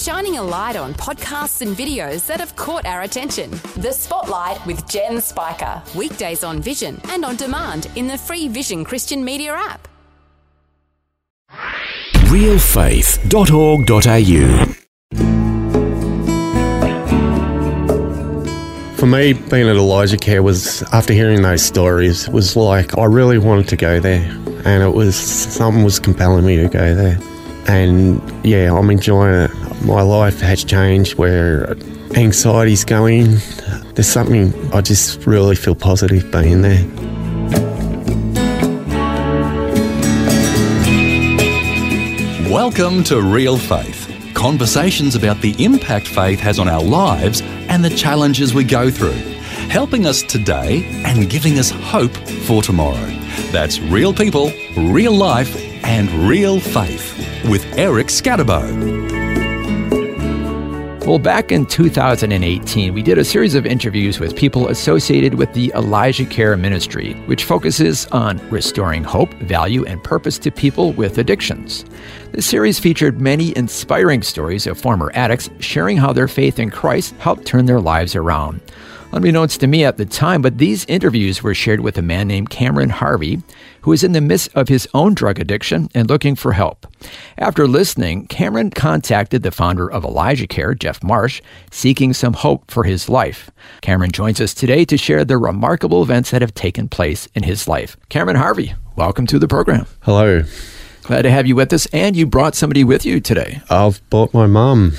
shining a light on podcasts and videos that have caught our attention. The Spotlight with Jen Spiker. Weekdays on Vision and on demand in the free Vision Christian Media app. realfaith.org.au. For me, being at Elijah Care was, after hearing those stories, was like I really wanted to go there. And it was, something was compelling me to go there. And yeah, I'm enjoying it. My life has changed where anxiety's going. There's something, I just really feel positive being there. Welcome to Real Faith conversations about the impact faith has on our lives and the challenges we go through, helping us today and giving us hope for tomorrow. That's real people, real life, and real faith with Eric Skattebo. Well, back in 2018, we did a series of interviews with people associated with the Elijah Care Ministry, which focuses on restoring hope, value, and purpose to people with addictions. The series featured many inspiring stories of former addicts sharing how their faith in Christ helped turn their lives around. Unbeknownst to me at the time, but these interviews were shared with a man named Cameron Harvey, who is in the midst of his own drug addiction and looking for help. After listening, Cameron contacted the founder of Elijah Care, Jeff Marsh, seeking some hope for his life. Cameron joins us today to share the remarkable events that have taken place in his life. Cameron Harvey, welcome to the program. Hello. Glad to have you with us, and you brought somebody with you today. I've brought my mum.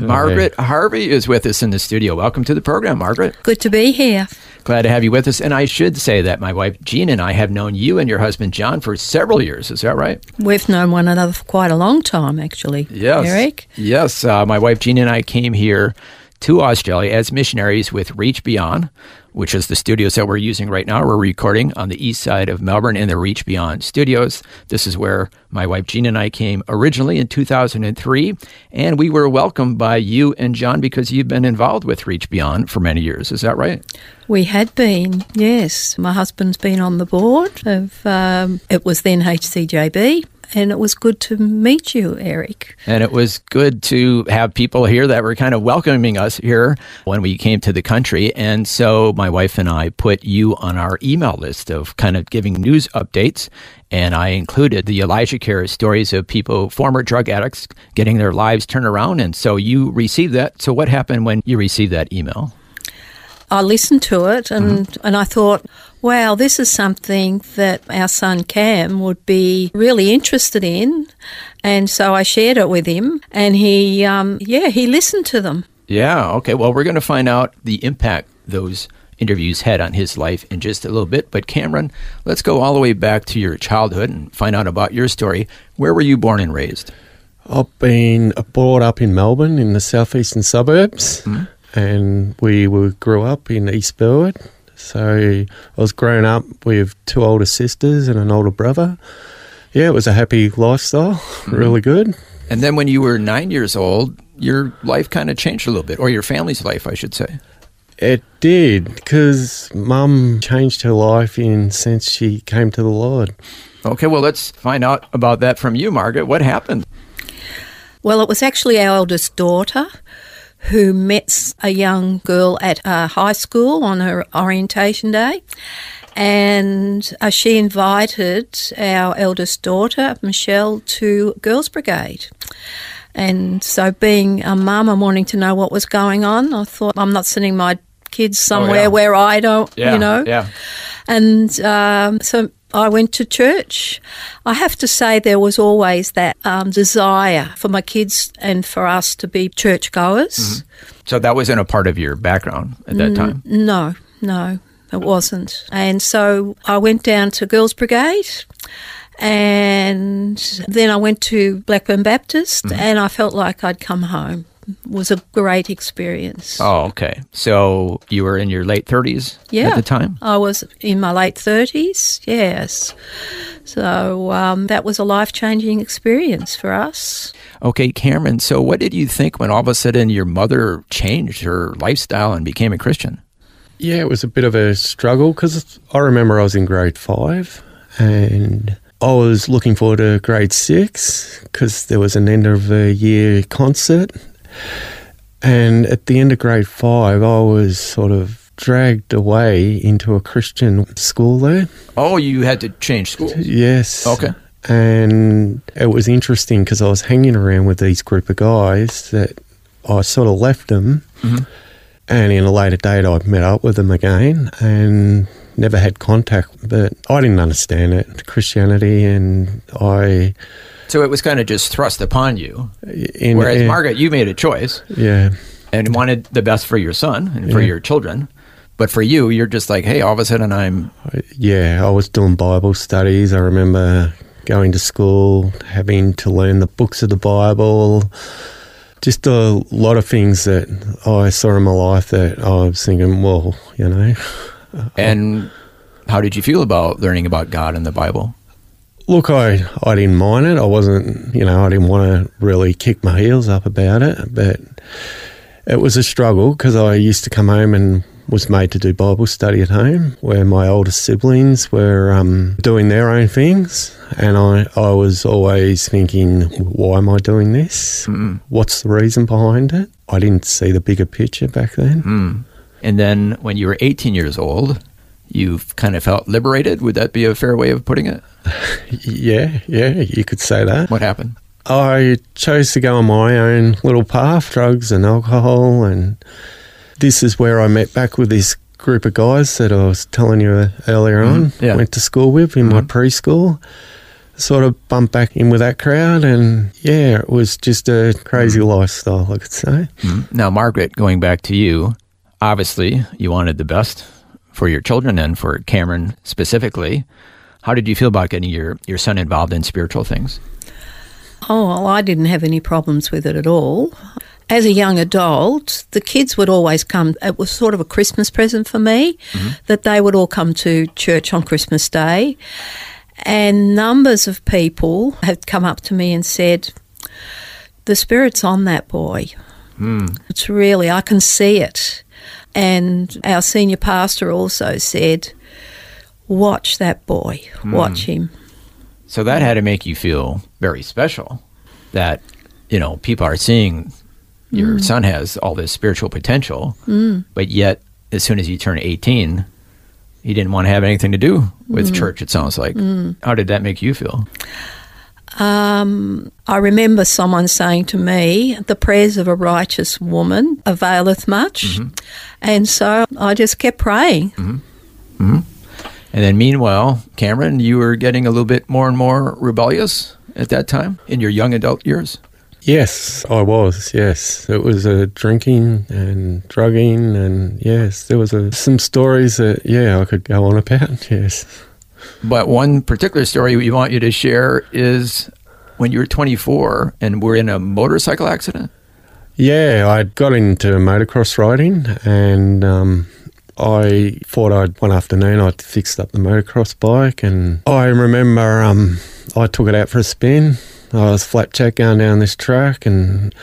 Margaret Harvey is with us in the studio. Welcome to the program, Margaret. Good to be here. Glad to have you with us. And I should say that my wife Jean and I have known you and your husband John for several years. Is that right? We've known one another for quite a long time, actually. Yes. Eric? Yes. Uh, my wife Jean and I came here to Australia as missionaries with Reach Beyond which is the studios that we're using right now. We're recording on the east side of Melbourne in the Reach Beyond studios. This is where my wife Jean and I came originally in 2003, and we were welcomed by you and John because you've been involved with Reach Beyond for many years. Is that right? We had been, yes. My husband's been on the board of, um, it was then HCJB, and it was good to meet you, Eric. And it was good to have people here that were kind of welcoming us here when we came to the country. And so my wife and I put you on our email list of kind of giving news updates. And I included the Elijah Care stories of people, former drug addicts, getting their lives turned around. And so you received that. So what happened when you received that email? I listened to it and, mm-hmm. and I thought, wow, this is something that our son Cam would be really interested in. And so I shared it with him and he, um, yeah, he listened to them. Yeah, okay. Well, we're going to find out the impact those interviews had on his life in just a little bit. But Cameron, let's go all the way back to your childhood and find out about your story. Where were you born and raised? I've been brought up in Melbourne in the southeastern suburbs. Mm-hmm and we were, grew up in East Burwood. So I was growing up with two older sisters and an older brother. Yeah, it was a happy lifestyle, mm-hmm. really good. And then when you were nine years old, your life kind of changed a little bit, or your family's life, I should say. It did, because mum changed her life in since she came to the Lord. Okay, well, let's find out about that from you, Margaret. What happened? Well, it was actually our eldest daughter who met a young girl at a high school on her orientation day. And uh, she invited our eldest daughter, Michelle, to Girls Brigade. And so, being a mum and wanting to know what was going on, I thought, I'm not sending my kids somewhere oh, yeah. where I don't, yeah, you know. Yeah. And um, so I went to church. I have to say, there was always that um, desire for my kids and for us to be churchgoers. Mm-hmm. So that wasn't a part of your background at that time? No, no, it wasn't. And so I went down to Girls Brigade. And then I went to Blackburn Baptist, mm-hmm. and I felt like I'd come home was a great experience. Oh, okay. So you were in your late 30s yeah, at the time? I was in my late 30s, yes. So um, that was a life changing experience for us. Okay, Cameron, so what did you think when all of a sudden your mother changed her lifestyle and became a Christian? Yeah, it was a bit of a struggle because I remember I was in grade five and I was looking forward to grade six because there was an end of the year concert And at the end of grade five, I was sort of dragged away into a Christian school there. Oh, you had to change schools. Yes. Okay. And it was interesting because I was hanging around with these group of guys that I sort of left them. Mm-hmm. And in a later date, I met up with them again and never had contact. But I didn't understand it, Christianity, and I. So it was kind of just thrust upon you. In, Whereas Margaret, you made a choice Yeah. and wanted the best for your son and for your children. But for you, you're just like, hey, all of a sudden I'm Yeah, I was doing Bible studies. I remember going to school, having to learn the books of the Bible. Just a lot of things that I saw in my life that I was thinking, well, you know, And how did you feel about learning about God and the Bible? Look, I, I didn't mind it. I wasn't, you know, I didn't want to really kick my heels up about it, but it was a struggle because I used to come home and was made to do Bible study at home where my older siblings were um, doing their own things. And I, I was always thinking, why am I doing this? What's the reason behind it? I didn't see the bigger picture back then. And then when you were 18 years old, you kind of felt liberated. Would that be a fair way of putting it? Yeah, yeah, you could say that. What happened? I chose to go on my own little path, drugs and alcohol, and this is where I met back with this group of guys that I was telling you earlier mm-hmm. on. yeah. Went to school with in my mm-hmm. preschool. Sort of bumped back in with that crowd, and yeah, it was just a crazy mm-hmm. lifestyle, I could say. Now, Margaret, going back to you, obviously you wanted the best for your children and for Cameron specifically. How did you feel about getting your, your son involved in spiritual things? Oh, well, I didn't have any problems with it at all. As a young adult, the kids would always come. It was sort of a Christmas present for me mm-hmm. that they would all come to church on Christmas Day. And numbers of people had come up to me and said, The Spirit's on that boy. Hmm. It's really, I can see it. And our senior pastor also said, Watch that boy, hmm. watch him. So that had to make you feel very special that, you know, people are seeing your hmm. son has all this spiritual potential, hmm. but yet as soon as you turn 18, he didn't want to have anything to do with church, it sounds like. How did that make you feel? Um, I remember someone saying to me, The prayers of a righteous woman availeth much. Mm-hmm. And so I just kept praying. Mm-hmm. Mm-hmm. And then meanwhile, Cameron, you were getting a little bit more and more rebellious at that time in your young adult years. Yes, I was. Yes, it was a drinking and drugging, and yes, there was a, some stories that yeah I could go on about. Yes. But one particular story we want you to share is when you were 24 and were in a motorcycle accident. Yeah, I got into motocross riding and um, I thought I'd one afternoon I'd fixed up the motocross bike and I remember um, I took it out for a spin. I was flapjack going down this track and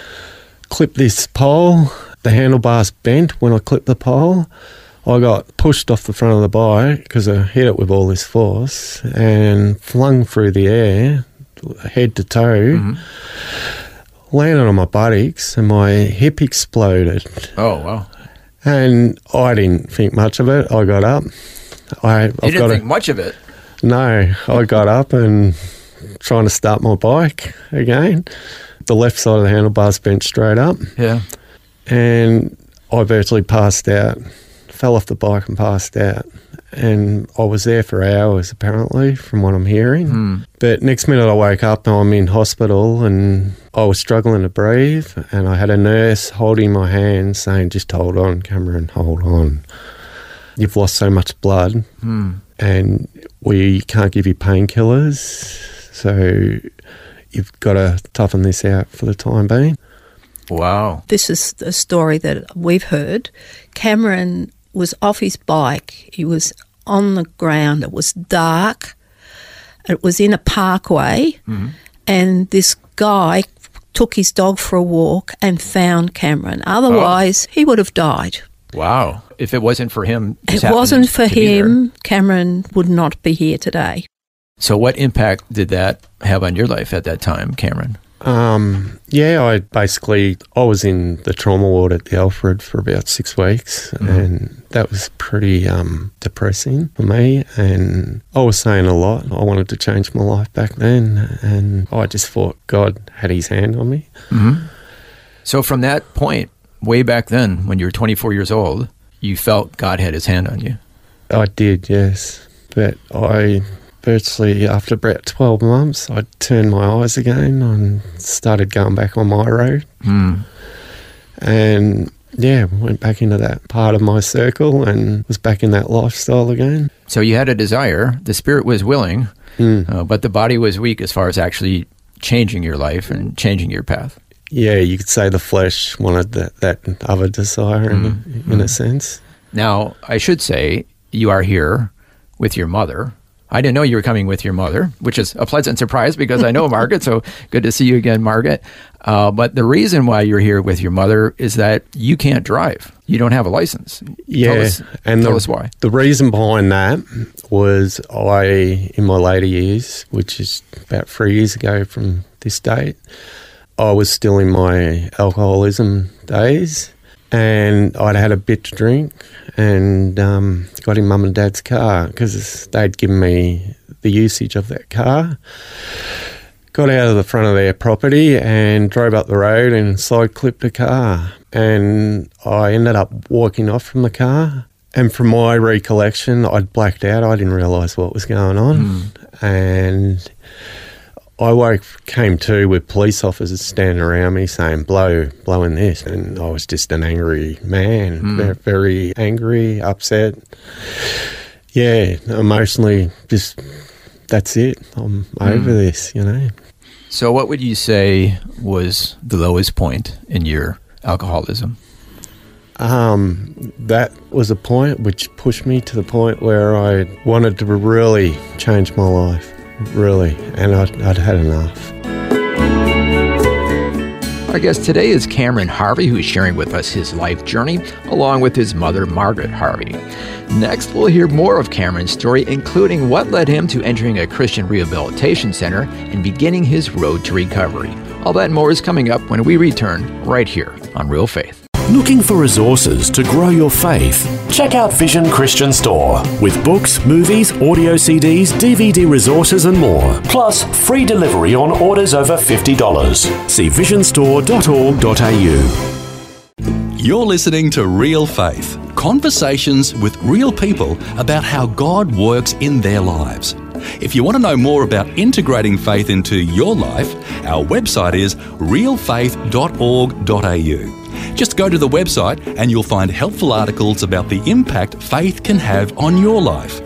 clipped this pole. The handlebars bent when I clipped the pole. I got pushed off the front of the bike because I hit it with all this force and flung through the air, head to toe mm-hmm. landed on my buttocks and my hip exploded. Oh, wow. And I didn't think much of it. I got up. I, I've You got didn't to, think much of it. no, I got up and trying to start my bike again. The left side of the handlebars bent straight up Yeah. and I virtually passed out, fell off the bike and passed out. And I was there for hours, apparently, from what I'm hearing. Hmm. But next minute I woke up and I'm in hospital and I was struggling to breathe. And I had a nurse holding my hand saying, Just hold on, Cameron, hold on. You've lost so much blood hmm. and we can't give you painkillers. So you've got to toughen this out for the time being. Wow. This is a story that we've heard. Cameron was off his bike. He was on the ground. It was dark. It was in a parkway. Mm-hmm. And this guy took his dog for a walk and found Cameron. Otherwise, he would have died. Wow. If it wasn't for him, It wasn't for him. Cameron would not be here today. So, what impact did that have on your life at that time, Cameron? Um, yeah, I basically I was in the trauma ward at the Alfred for about six weeks, and that was pretty um, depressing for me. And I was saying a lot. I wanted to change my life back then, and I just thought God had His hand on me. So from that point, way back then, when you were 24 years old, you felt God had His hand on you. I did, yes, but I virtually after about twelve months, I turned my eyes again and started going back on my road. Hmm. and yeah, went back into that part of my circle and was back in that lifestyle again. So you had a desire. The spirit was willing, hmm. uh, but the body was weak as far as actually changing your life and changing your path. Yeah, you could say the flesh wanted that, that other desire in, a, hmm. in a sense. Now, I should say you are here with your mother. I didn't know you were coming with your mother, which is a pleasant surprise because I know Margaret. So good to see you again, Margaret. Uh, but the reason why you're here with your mother is that you can't drive. You don't have a license. Yeah, Tell us, and tell the, us why. The reason behind that was I, in my later years, which is about three years ago from this date, I was still in my alcoholism days, and I'd had a bit to drink, and um, got in mum and dad's car because they'd given me the usage of that car. Got out of the front of their property and drove up the road and side clipped a car. And I ended up walking off from the car. And from my recollection, I'd blacked out. I didn't realise what was going on. And I woke, came to with police officers standing around me saying, blow, blowing this. And I was just an angry man, very, very angry, upset. Yeah, emotionally, just that's it. I'm over this, you know. So, what would you say was the lowest point in your alcoholism? Um, that was a point which pushed me to the point where I wanted to really change my life, really, and I'd, I'd had enough. Our guest today is Cameron Harvey, who is sharing with us his life journey along with his mother, Margaret Harvey. Next, we'll hear more of Cameron's story, including what led him to entering a Christian rehabilitation center and beginning his road to recovery. All that and more is coming up when we return right here on Real Faith. Looking for resources to grow your faith? Check out Vision Christian Store with books, movies, audio CDs, DVD resources, and more. Plus, free delivery on orders over $50. See visionstore.org.au. You're listening to Real Faith conversations with real people about how God works in their lives. If you want to know more about integrating faith into your life, our website is realfaith.org.au. Just go to the website and you'll find helpful articles about the impact faith can have on your life.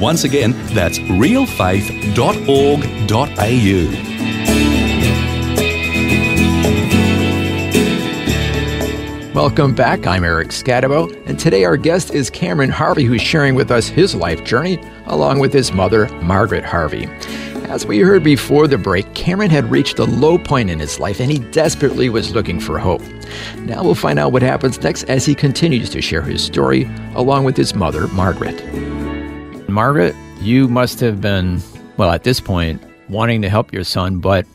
Once again, that's realfaith.org.au. Welcome back. I'm Eric Skattebo, and today our guest is Cameron Harvey, who's sharing with us his life journey along with his mother, Margaret Harvey. As we heard before the break, Cameron had reached a low point in his life and he desperately was looking for hope. Now we'll find out what happens next as he continues to share his story along with his mother, Margaret. Margaret, you must have been, well, at this point, wanting to help your son, but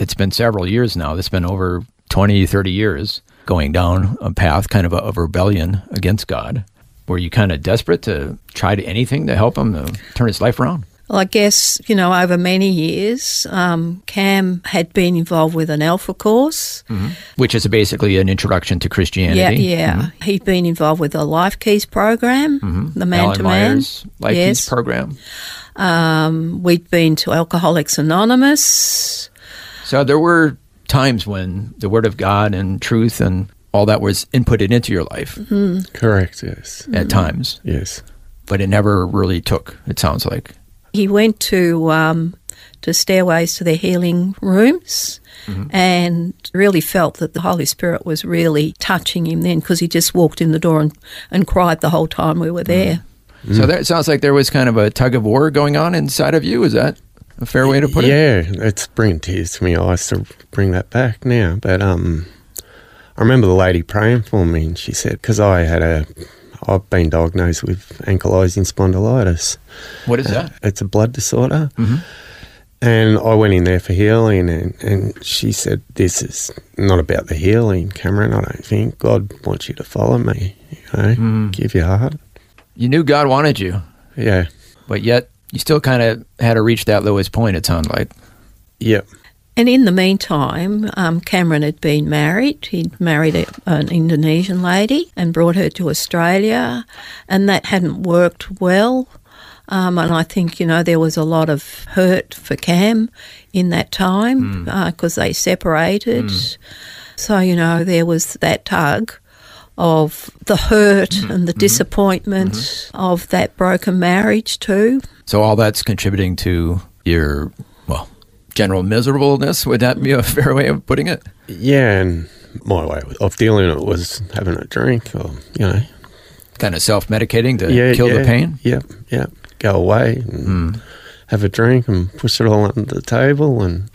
it's been several years now. It's been over 20, 30 years going down a path kind of a, of rebellion against God. Were you kind of desperate to try to anything to help him to turn his life around? Well, I guess, you know, over many years, um, Cam had been involved with an Alpha course. Mm-hmm. Which is basically an introduction to Christianity. Yeah, Christianity. yeah. Mm-hmm. He'd been involved with the Life Keys program, mm-hmm. the Man Alan to Man. Myers, Life yes. Keys program. Um, we'd been to Alcoholics Anonymous. So there were times when the Word of God and truth and all that was inputted into your life Correct, yes. at times, Yes. but it never really took, it sounds like. He went to um, to Stairways to the Healing Rooms and really felt that the Holy Spirit was really touching him then because he just walked in the door and, and cried the whole time we were there. So that sounds like there was kind of a tug of war going on inside of you. Is that a fair way to put it? yeah, it's bringing tears to my eyes to bring that back now. But um, I remember the lady praying for me, and she said, because I had a, I've been diagnosed with ankylosing spondylitis. What is uh, that? It's a blood disorder. Mm-hmm. And I went in there for healing, and, and she said, This is not about the healing, Cameron. I don't think God wants you to follow me. You know, mm. give your heart. You knew God wanted you, Yeah. but yet you still kind of had to reach that lowest point, it sounded like. Yep. And in the meantime, um, Cameron had been married. He'd married a, an Indonesian lady and brought her to Australia, and that hadn't worked well. Um, and I think, you know, there was a lot of hurt for Cam in that time hmm. uh, because they separated. Hmm. So, you know, there was that tug of the hurt hmm. and the disappointment of that broken marriage, too. So all that's contributing to your, general miserableness. Would that be a fair way of putting it? Yeah, and my way of dealing with it was having a drink or, you know, Kind of self medicating to yeah, kill yeah, the pain? Yep, yep. Go away and hmm. have a drink and push it all under the table, and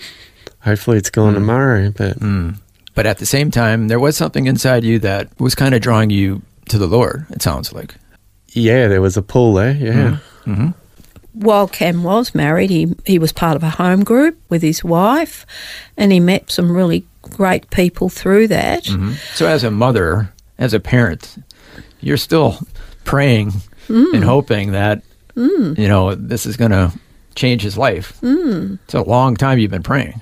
hopefully it's gone hmm. tomorrow. But hmm. But at the same time, there was something inside you that was kind of drawing you to the Lord, it sounds like. yeah, there was a pull there. Yeah, mm-hmm. While Cam was married, he, he was part of a home group with his wife, and he met some really great people through that. Mm-hmm. So, as a mother, as a parent, you're still praying mm. and hoping that, mm. you know, this is going to change his life. Mm. It's a long time you've been praying.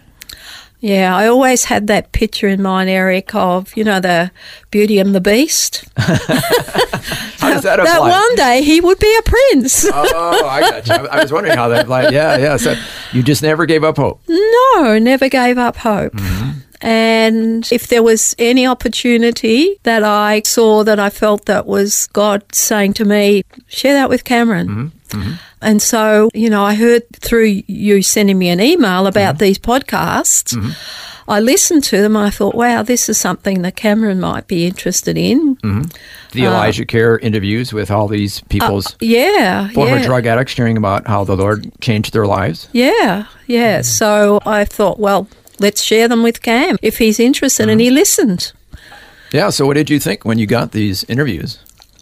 Yeah, I always had that picture in mind, Eric, of, you know, the Beauty and the Beast. How does that that one day he would be a prince. Oh, I got you. I I was wondering how that, like, yeah, yeah. So you just never gave up hope. No, never gave up hope. Mm-hmm. And if there was any opportunity that I saw that I felt that was God saying to me, share that with Cameron. Mm-hmm. Mm-hmm. And so, you know, I heard through you sending me an email about mm-hmm. these podcasts. Mm-hmm. I listened to them I thought, wow, this is something that Cameron might be interested in. Mm-hmm. The uh, Elijah Care interviews with all these uh, people's Yeah. former yeah. drug addicts sharing about how the Lord changed their lives. Yeah, yeah. So I thought, well, let's share them with Cam if he's interested. And he listened. Yeah. So, what did you think when you got these interviews?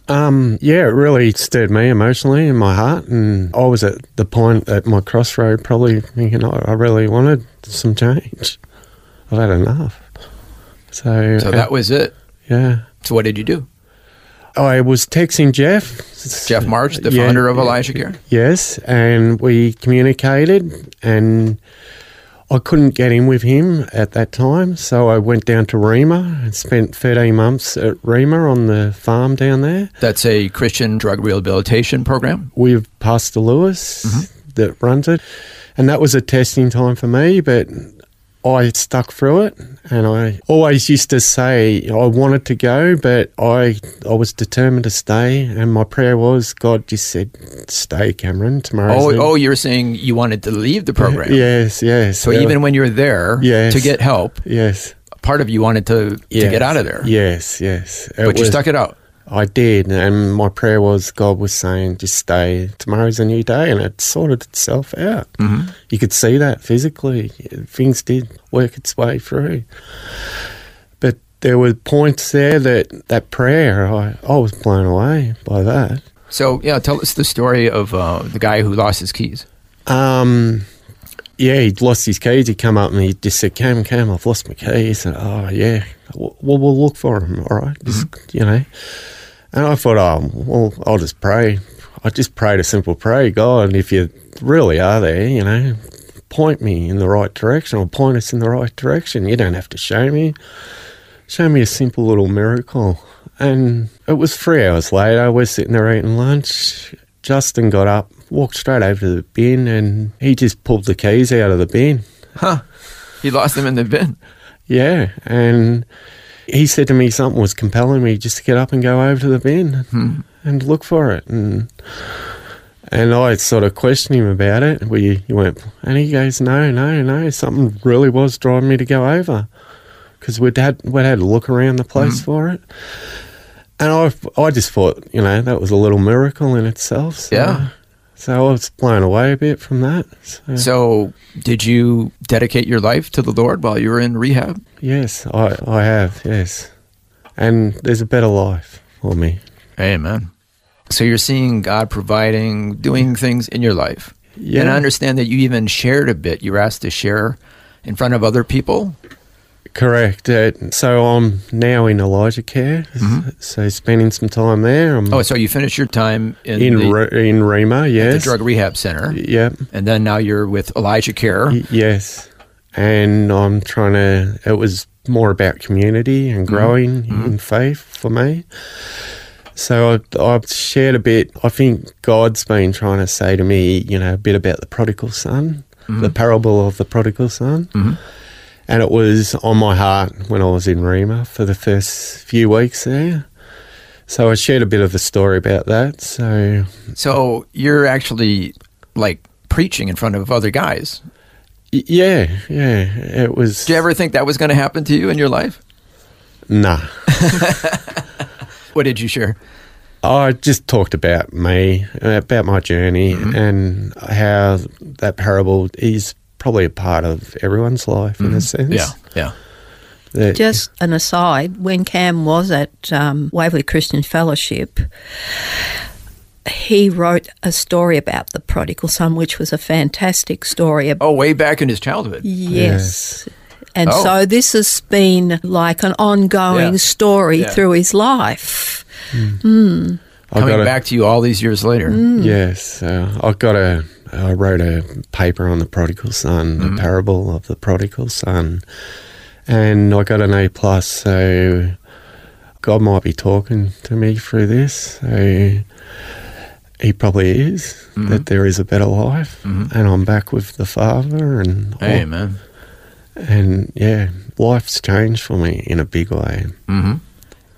Um, yeah, it really stirred me emotionally in my heart, and I was at the point at my crossroad, probably thinking I, I really wanted some change. I've had enough. So, So uh, that was it. yeah. So, what did you do? I was texting Jeff. Jeff Marsh, the Yeah, founder of. Elijah Care. Yes, and we communicated, and I couldn't get in with him at that time, so I went down to Rema and spent 13 months at Rema on the farm down there That's a Christian drug rehabilitation program. with Pastor Lewis Mm-hmm. that runs it. And that was a testing time for me, but I stuck through it. And I always used to say I wanted to go, but I I was determined to stay. And my prayer was, God just said, stay, Cameron, tomorrow. Oh, oh, you're saying you wanted to leave the program. Yes, yes. So even when you're there Yes. to get help, Yes. part of you wanted to, to get out of there. Yes, yes. It But you stuck it out. I did, and my prayer was God was saying, just stay. Tomorrow's a new day, and it sorted itself out. Mm-hmm. You could see that physically. Things did work its way through. But there were points there that that prayer, I, I was blown away by that. So yeah, tell us the story of uh, the guy who lost his keys. Um, yeah, he'd lost his keys. He'd come up and he just said, "Cam, Cam, I've lost my keys." And, oh yeah, well we'll look for him. All right? just, you know. And I thought, oh well, I'll just pray. I just prayed a simple prayer, God, if you really are there, you know, point me in the right direction or point us in the right direction. You don't have to show me. Show me a simple little miracle. And it was three hours later. We're sitting there eating lunch. Justin got up, walked straight over to the bin, and he just pulled the keys out of the bin. Huh? He lost them in the bin. Yeah. And he said to me something was compelling me just to get up and go over to the bin and hmm. look for it. And and I sort of questioned him about it. We he went, and he goes, no, no, no, something really was driving me to go over because we'd had we'd had a look around the place hmm. for it. And I, I just thought, you know, that was a little miracle in itself. So, Yeah. So I was blown away a bit from that. So, So did you dedicate your life to the Lord while you were in rehab? yes, I, I have, yes. And there's a better life for me. Amen. So you're seeing God providing, doing things in your life. Yeah. And I understand that you even shared a bit. You were asked to share in front of other people. Correct. Uh, so I'm now in Elijah Care. Mm-hmm. So spending some time there. I'm Oh, so you finished your time in, in the, Re- in Rema. the drug rehab center, Yep. and then now you're with Elijah Care. Y- Yes. And I'm trying to. It was more about community and mm-hmm. growing mm-hmm. in faith for me. So I, I've shared a bit. I think God's been trying to say to me, you know, a bit about the prodigal son, the parable of the prodigal son. And it was on my heart when I was in Rema for the first few weeks there. So I shared a bit of the story about that. So So you're actually like preaching in front of other guys. yeah, yeah, it was. Did you ever think that was going to happen to you in your life? Nah. What did you share? I just talked about me, about my journey, mm-hmm. and how that parable is probably a part of everyone's life in a sense. Yeah, yeah. That- Just an aside, when Cam was at um, Waverley Christian Fellowship, he wrote a story about the prodigal son, which was a fantastic story. ab- Oh, way back in his childhood. yes. And Oh. so this has been like an ongoing Yeah. story Yeah. through his life. I Coming got a- back to you all these years later. Yes, uh, I got a. I wrote a paper on the prodigal son, the mm-hmm. parable of the prodigal son, and I got an A plus. So God might be talking to me through this. So He probably is mm-hmm. that there is a better life, mm-hmm. and I'm back with the Father, and Amen. and yeah, life's changed for me in a big way.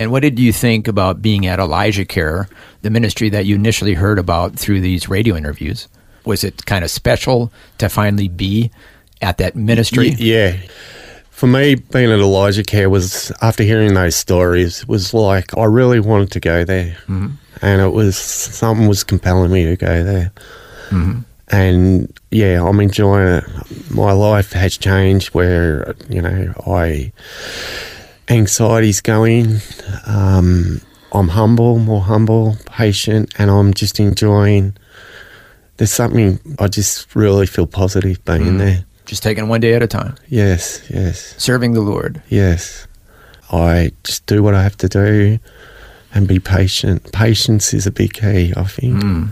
And what did you think about being at Elijah Care, the ministry that you initially heard about through these radio interviews? Was it kind of special to finally be at that ministry? Yeah. For me, being at Elijah Care was, after hearing those stories, was like, I really wanted to go there. And it was, something was compelling me to go there. And yeah, I'm enjoying it. My life has changed where, you know, I, anxiety's going. Um, I'm humble, more humble, patient, and I'm just enjoying. There's something I just really feel positive being mm. there. Just taking one day at a time, Yes, yes, serving the Lord. yes. I just do what I have to do and be patient. Patience is a big key, I think. Mm.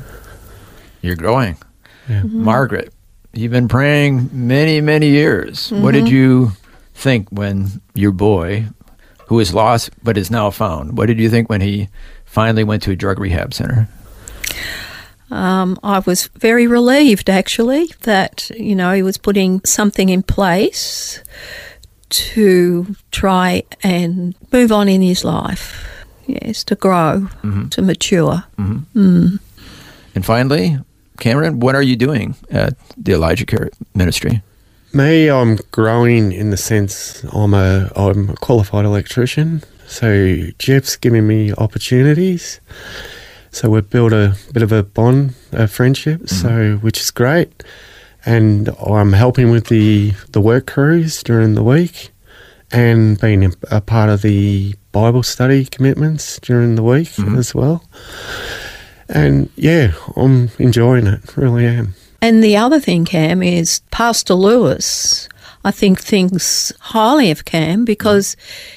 You're growing. Mm-hmm. Margaret, you've been praying many, many years. What did mm-hmm. you think when your boy, who is lost but is now found, what did you think when he finally went to a drug rehab center? Um, I was very relieved, actually, that you know he was putting something in place to try and move on in his life. Yes, to grow, mm-hmm. to mature. Mm-hmm. Mm. And finally, Cameron, what are you doing at the Elijah Care Ministry? Me, I'm growing in the sense I'm a I'm a qualified electrician. So Jeff's giving me opportunities. So we've built a bit of a bond, a friendship. Mm-hmm. So which is great. And I'm helping with the the work crews during the week, and being a, a part of the Bible study commitments during the week mm-hmm. as well. And yeah, I'm enjoying it. Really am. And the other thing, Cam, is Pastor Lewis. I think thinks highly of Cam because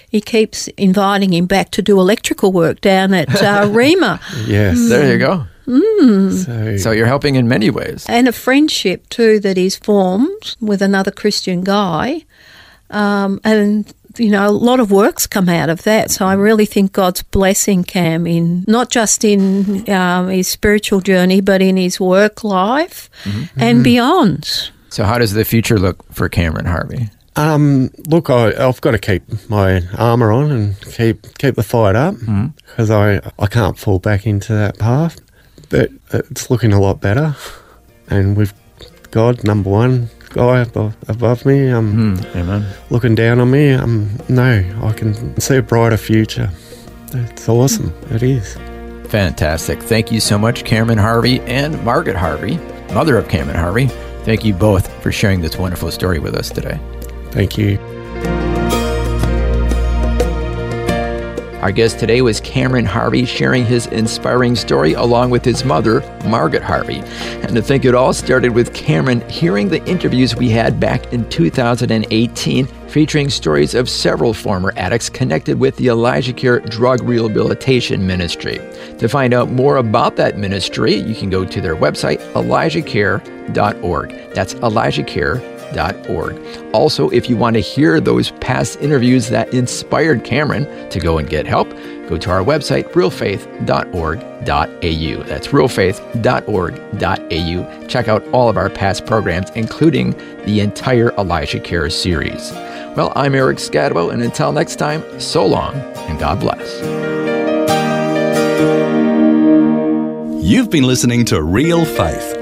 he keeps inviting him back to do electrical work down at uh, Rema. Yes. There you go. So, So you're helping in many ways. and a friendship too that he's formed with another Christian guy. Um, and you know, a lot of work's come out of that. So I really think God's blessing Cam in not just in um, his spiritual journey, but in his work life and beyond. So how does the future look for Cameron Harvey? Um, look, I, I've got to keep my armour on and keep keep the fight up because I, I can't fall back into that path. But it's looking a lot better, and with God, number one guy above, above me, um, Amen. looking down on me, um, no, I can see a brighter future. It's awesome. It is. Fantastic. Thank you so much, Cameron Harvey and Margaret Harvey, mother of Cameron Harvey. Thank you both for sharing this wonderful story with us today. Thank you. Our guest today was Cameron Harvey sharing his inspiring story along with his mother, Margaret Harvey. And to think it all started with Cameron hearing the interviews we had back in 2018 featuring stories of several former addicts connected with the Elijah Care Drug Rehabilitation Ministry. To find out more about that ministry, you can go to their website, elijahcare.org. That's elijahcare.org. Also, if you want to hear those past interviews that inspired Cameron to go and get help, go to our website, realfaith.org.au. That's realfaith.org.au. Check out all of our past programs, including the entire Elijah Care series. Well, I'm Eric Skattebo, and until next time, so long and God bless. You've been listening to Real Faith,